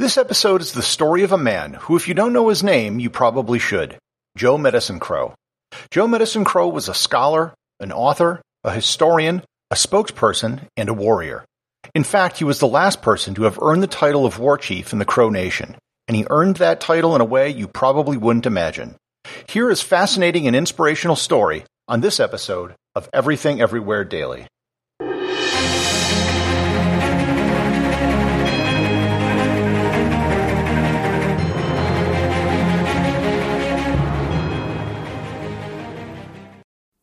This episode is the story of a man who, if you don't know his name, you probably should. Joe Medicine Crow. Joe Medicine Crow was a scholar, an author, a historian, a spokesperson, and a warrior. In fact, he was the last person to have earned the title of war chief in the Crow Nation, and he earned that title in a way you probably wouldn't imagine. Here is fascinating and inspirational story on this episode of Everything Everywhere Daily.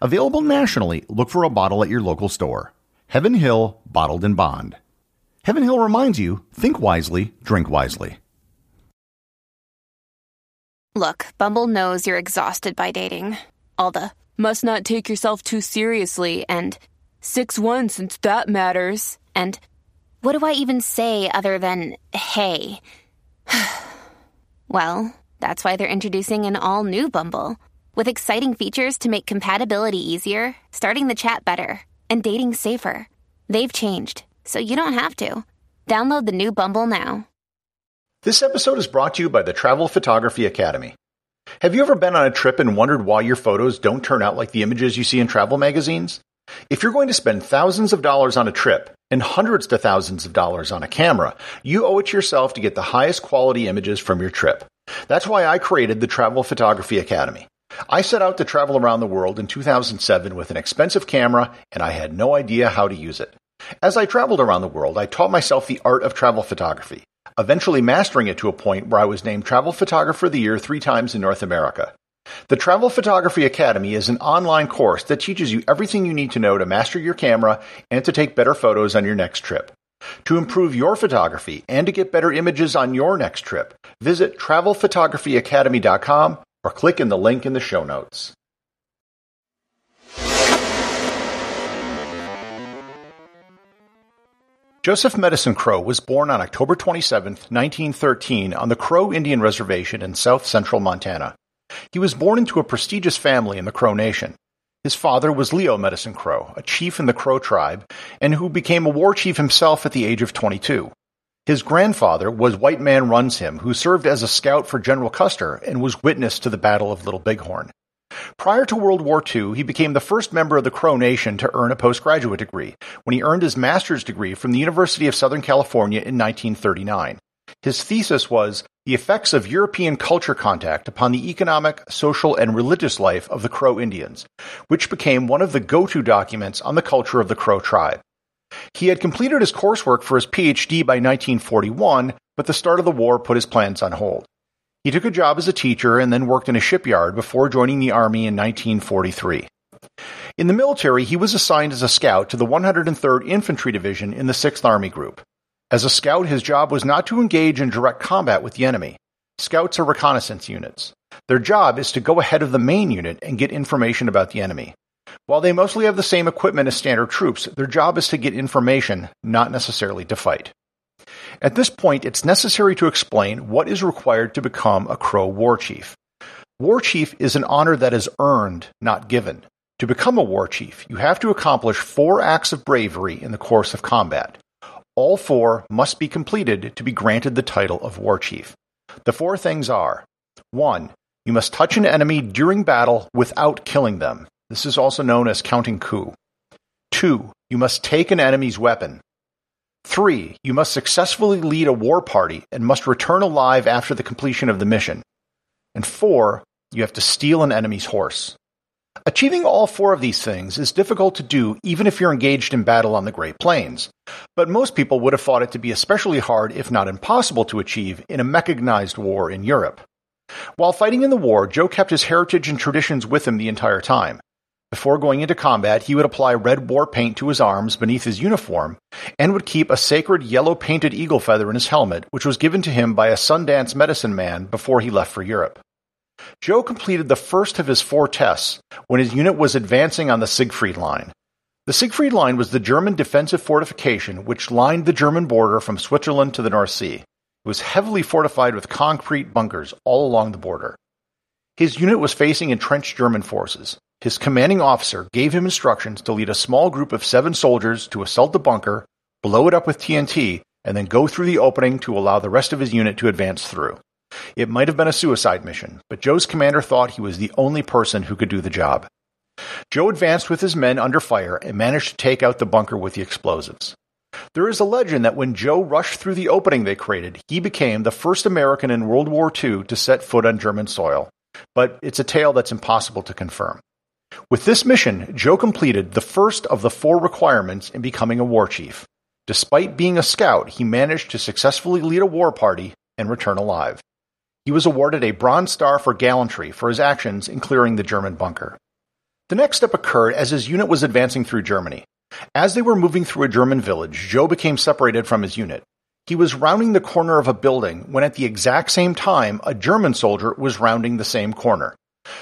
Available nationally, look for a bottle at your local store. Heaven Hill Bottled in Bond. Heaven Hill reminds you think wisely, drink wisely. Look, Bumble knows you're exhausted by dating. All the must not take yourself too seriously and 6 1 since that matters. And what do I even say other than hey? well, that's why they're introducing an all new Bumble. With exciting features to make compatibility easier, starting the chat better, and dating safer. They've changed, so you don't have to. Download the new Bumble now. This episode is brought to you by the Travel Photography Academy. Have you ever been on a trip and wondered why your photos don't turn out like the images you see in travel magazines? If you're going to spend thousands of dollars on a trip and hundreds to thousands of dollars on a camera, you owe it to yourself to get the highest quality images from your trip. That's why I created the Travel Photography Academy. I set out to travel around the world in 2007 with an expensive camera, and I had no idea how to use it. As I traveled around the world, I taught myself the art of travel photography, eventually mastering it to a point where I was named Travel Photographer of the Year three times in North America. The Travel Photography Academy is an online course that teaches you everything you need to know to master your camera and to take better photos on your next trip. To improve your photography and to get better images on your next trip, visit travelphotographyacademy.com or click in the link in the show notes. Joseph Medicine Crow was born on October 27, 1913, on the Crow Indian Reservation in south central Montana. He was born into a prestigious family in the Crow Nation. His father was Leo Medicine Crow, a chief in the Crow tribe, and who became a war chief himself at the age of 22. His grandfather was White Man Runs Him, who served as a scout for General Custer and was witness to the Battle of Little Bighorn. Prior to World War II, he became the first member of the Crow Nation to earn a postgraduate degree when he earned his master's degree from the University of Southern California in 1939. His thesis was The Effects of European Culture Contact Upon the Economic, Social, and Religious Life of the Crow Indians, which became one of the go-to documents on the culture of the Crow tribe. He had completed his coursework for his PhD by 1941, but the start of the war put his plans on hold. He took a job as a teacher and then worked in a shipyard before joining the Army in 1943. In the military, he was assigned as a scout to the 103rd Infantry Division in the 6th Army Group. As a scout, his job was not to engage in direct combat with the enemy. Scouts are reconnaissance units. Their job is to go ahead of the main unit and get information about the enemy. While they mostly have the same equipment as standard troops, their job is to get information, not necessarily to fight. At this point, it's necessary to explain what is required to become a Crow war chief. War chief is an honor that is earned, not given. To become a war chief, you have to accomplish four acts of bravery in the course of combat. All four must be completed to be granted the title of war chief. The four things are 1. You must touch an enemy during battle without killing them. This is also known as counting coup. 2. You must take an enemy's weapon. 3. You must successfully lead a war party and must return alive after the completion of the mission. And 4. You have to steal an enemy's horse. Achieving all four of these things is difficult to do even if you're engaged in battle on the Great Plains, but most people would have thought it to be especially hard, if not impossible, to achieve in a mechanized war in Europe. While fighting in the war, Joe kept his heritage and traditions with him the entire time. Before going into combat, he would apply red war paint to his arms beneath his uniform and would keep a sacred yellow painted eagle feather in his helmet, which was given to him by a Sundance medicine man before he left for Europe. Joe completed the first of his four tests when his unit was advancing on the Siegfried Line. The Siegfried Line was the German defensive fortification which lined the German border from Switzerland to the North Sea. It was heavily fortified with concrete bunkers all along the border. His unit was facing entrenched German forces. His commanding officer gave him instructions to lead a small group of seven soldiers to assault the bunker, blow it up with TNT, and then go through the opening to allow the rest of his unit to advance through. It might have been a suicide mission, but Joe's commander thought he was the only person who could do the job. Joe advanced with his men under fire and managed to take out the bunker with the explosives. There is a legend that when Joe rushed through the opening they created, he became the first American in World War II to set foot on German soil. But it's a tale that's impossible to confirm. With this mission, Joe completed the first of the four requirements in becoming a war chief. Despite being a scout, he managed to successfully lead a war party and return alive. He was awarded a Bronze Star for gallantry for his actions in clearing the German bunker. The next step occurred as his unit was advancing through Germany. As they were moving through a German village, Joe became separated from his unit. He was rounding the corner of a building when at the exact same time a German soldier was rounding the same corner.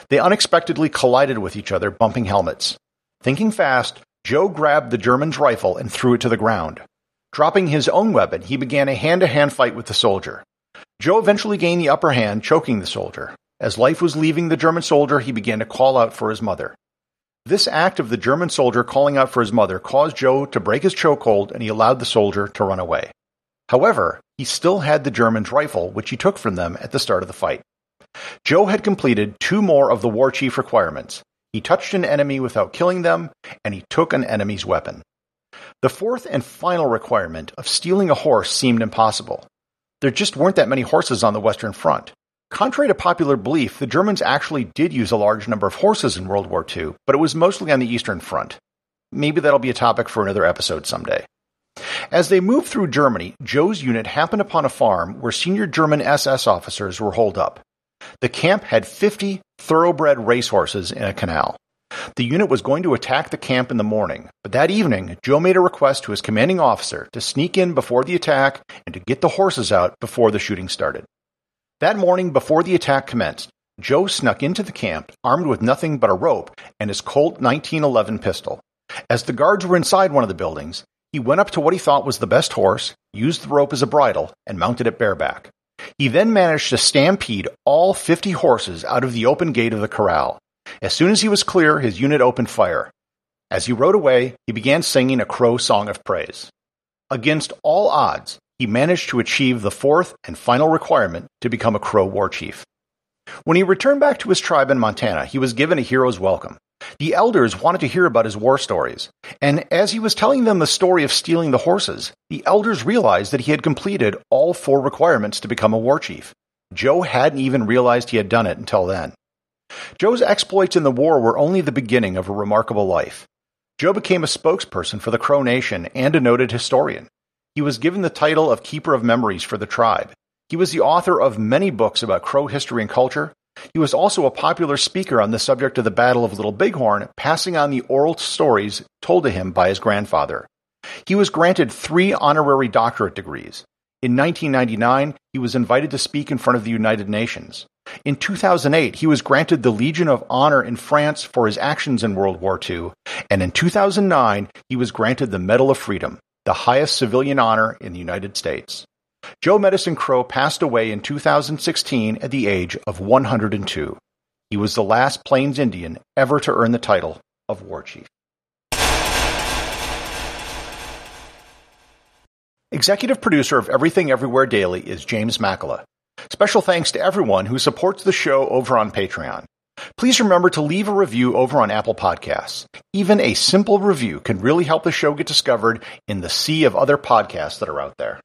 They unexpectedly collided with each other, bumping helmets. Thinking fast, Joe grabbed the German's rifle and threw it to the ground. Dropping his own weapon, he began a hand to hand fight with the soldier. Joe eventually gained the upper hand, choking the soldier. As life was leaving the German soldier, he began to call out for his mother. This act of the German soldier calling out for his mother caused Joe to break his chokehold and he allowed the soldier to run away. However, he still had the German's rifle, which he took from them at the start of the fight. Joe had completed two more of the war chief requirements. He touched an enemy without killing them, and he took an enemy's weapon. The fourth and final requirement of stealing a horse seemed impossible. There just weren't that many horses on the Western Front. Contrary to popular belief, the Germans actually did use a large number of horses in World War II, but it was mostly on the Eastern Front. Maybe that'll be a topic for another episode someday. As they moved through Germany, Joe's unit happened upon a farm where senior German SS officers were holed up. The camp had 50 thoroughbred racehorses in a canal. The unit was going to attack the camp in the morning, but that evening, Joe made a request to his commanding officer to sneak in before the attack and to get the horses out before the shooting started. That morning, before the attack commenced, Joe snuck into the camp armed with nothing but a rope and his Colt 1911 pistol. As the guards were inside one of the buildings, he went up to what he thought was the best horse, used the rope as a bridle, and mounted it bareback. He then managed to stampede all 50 horses out of the open gate of the corral. As soon as he was clear, his unit opened fire. As he rode away, he began singing a crow song of praise. Against all odds, he managed to achieve the fourth and final requirement to become a Crow war chief. When he returned back to his tribe in Montana, he was given a hero's welcome. The elders wanted to hear about his war stories, and as he was telling them the story of stealing the horses, the elders realized that he had completed all four requirements to become a war chief. Joe hadn't even realized he had done it until then. Joe's exploits in the war were only the beginning of a remarkable life. Joe became a spokesperson for the Crow Nation and a noted historian. He was given the title of Keeper of Memories for the tribe. He was the author of many books about Crow history and culture, he was also a popular speaker on the subject of the Battle of Little Bighorn, passing on the oral stories told to him by his grandfather. He was granted three honorary doctorate degrees. In 1999, he was invited to speak in front of the United Nations. In 2008, he was granted the Legion of Honor in France for his actions in World War II, and in 2009, he was granted the Medal of Freedom, the highest civilian honor in the United States. Joe Medicine Crow passed away in 2016 at the age of 102. He was the last Plains Indian ever to earn the title of War Chief. Executive producer of Everything Everywhere Daily is James Makyla. Special thanks to everyone who supports the show over on Patreon. Please remember to leave a review over on Apple Podcasts. Even a simple review can really help the show get discovered in the sea of other podcasts that are out there.